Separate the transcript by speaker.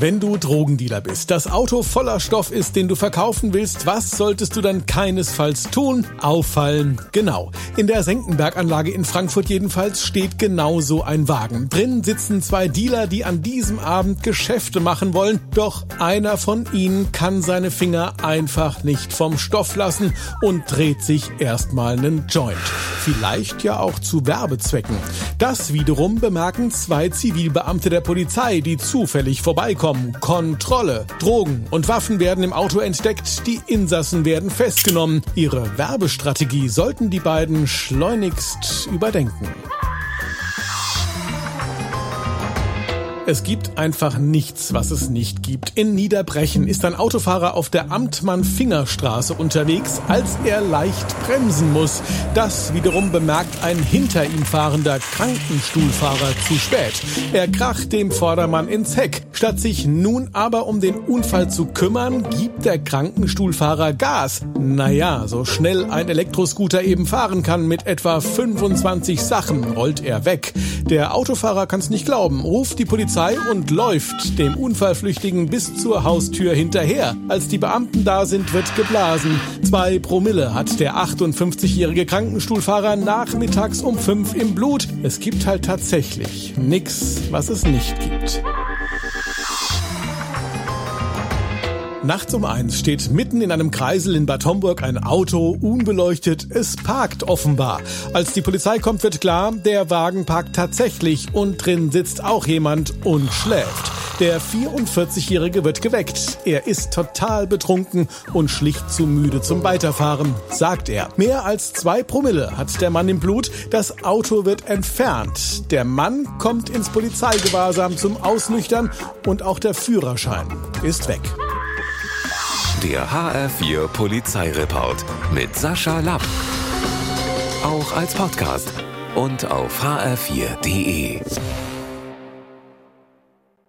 Speaker 1: Wenn du Drogendealer bist, das Auto voller Stoff ist, den du verkaufen willst, was solltest du dann keinesfalls tun? Auffallen. Genau. In der Senckenberg-Anlage in Frankfurt jedenfalls steht genau so ein Wagen. Drin sitzen zwei Dealer, die an diesem Abend Geschäfte machen wollen. Doch einer von ihnen kann seine Finger einfach nicht vom Stoff lassen und dreht sich erstmal einen Joint. Vielleicht ja auch zu Werbezwecken. Das wiederum bemerken zwei Zivilbeamte der Polizei, die zufällig vorbeikommen kommen. Kontrolle. Drogen und Waffen werden im Auto entdeckt. Die Insassen werden festgenommen. Ihre Werbestrategie sollten die beiden schleunigst überdenken. Es gibt einfach nichts, was es nicht gibt. In Niederbrechen ist ein Autofahrer auf der Amtmann-Fingerstraße unterwegs, als er leicht bremsen muss. Das wiederum bemerkt ein hinter ihm fahrender Krankenstuhlfahrer zu spät. Er kracht dem Vordermann ins Heck. Statt sich nun aber um den Unfall zu kümmern, gibt der Krankenstuhlfahrer Gas. Naja, so schnell ein Elektroscooter eben fahren kann mit etwa 25 Sachen, rollt er weg. Der Autofahrer kann es nicht glauben, ruft die Polizei Polizei und läuft dem Unfallflüchtigen bis zur Haustür hinterher. Als die Beamten da sind, wird geblasen. Zwei Promille hat der 58-jährige Krankenstuhlfahrer nachmittags um fünf im Blut. Es gibt halt tatsächlich nichts, was es nicht gibt. Nachts um eins steht mitten in einem Kreisel in Bad Homburg ein Auto, unbeleuchtet. Es parkt offenbar. Als die Polizei kommt, wird klar, der Wagen parkt tatsächlich und drin sitzt auch jemand und schläft. Der 44-Jährige wird geweckt. Er ist total betrunken und schlicht zu müde zum Weiterfahren, sagt er. Mehr als zwei Promille hat der Mann im Blut. Das Auto wird entfernt. Der Mann kommt ins Polizeigewahrsam zum Ausnüchtern und auch der Führerschein ist weg.
Speaker 2: Der HR4 Polizeireport mit Sascha Lapp. Auch als Podcast und auf hr4.de.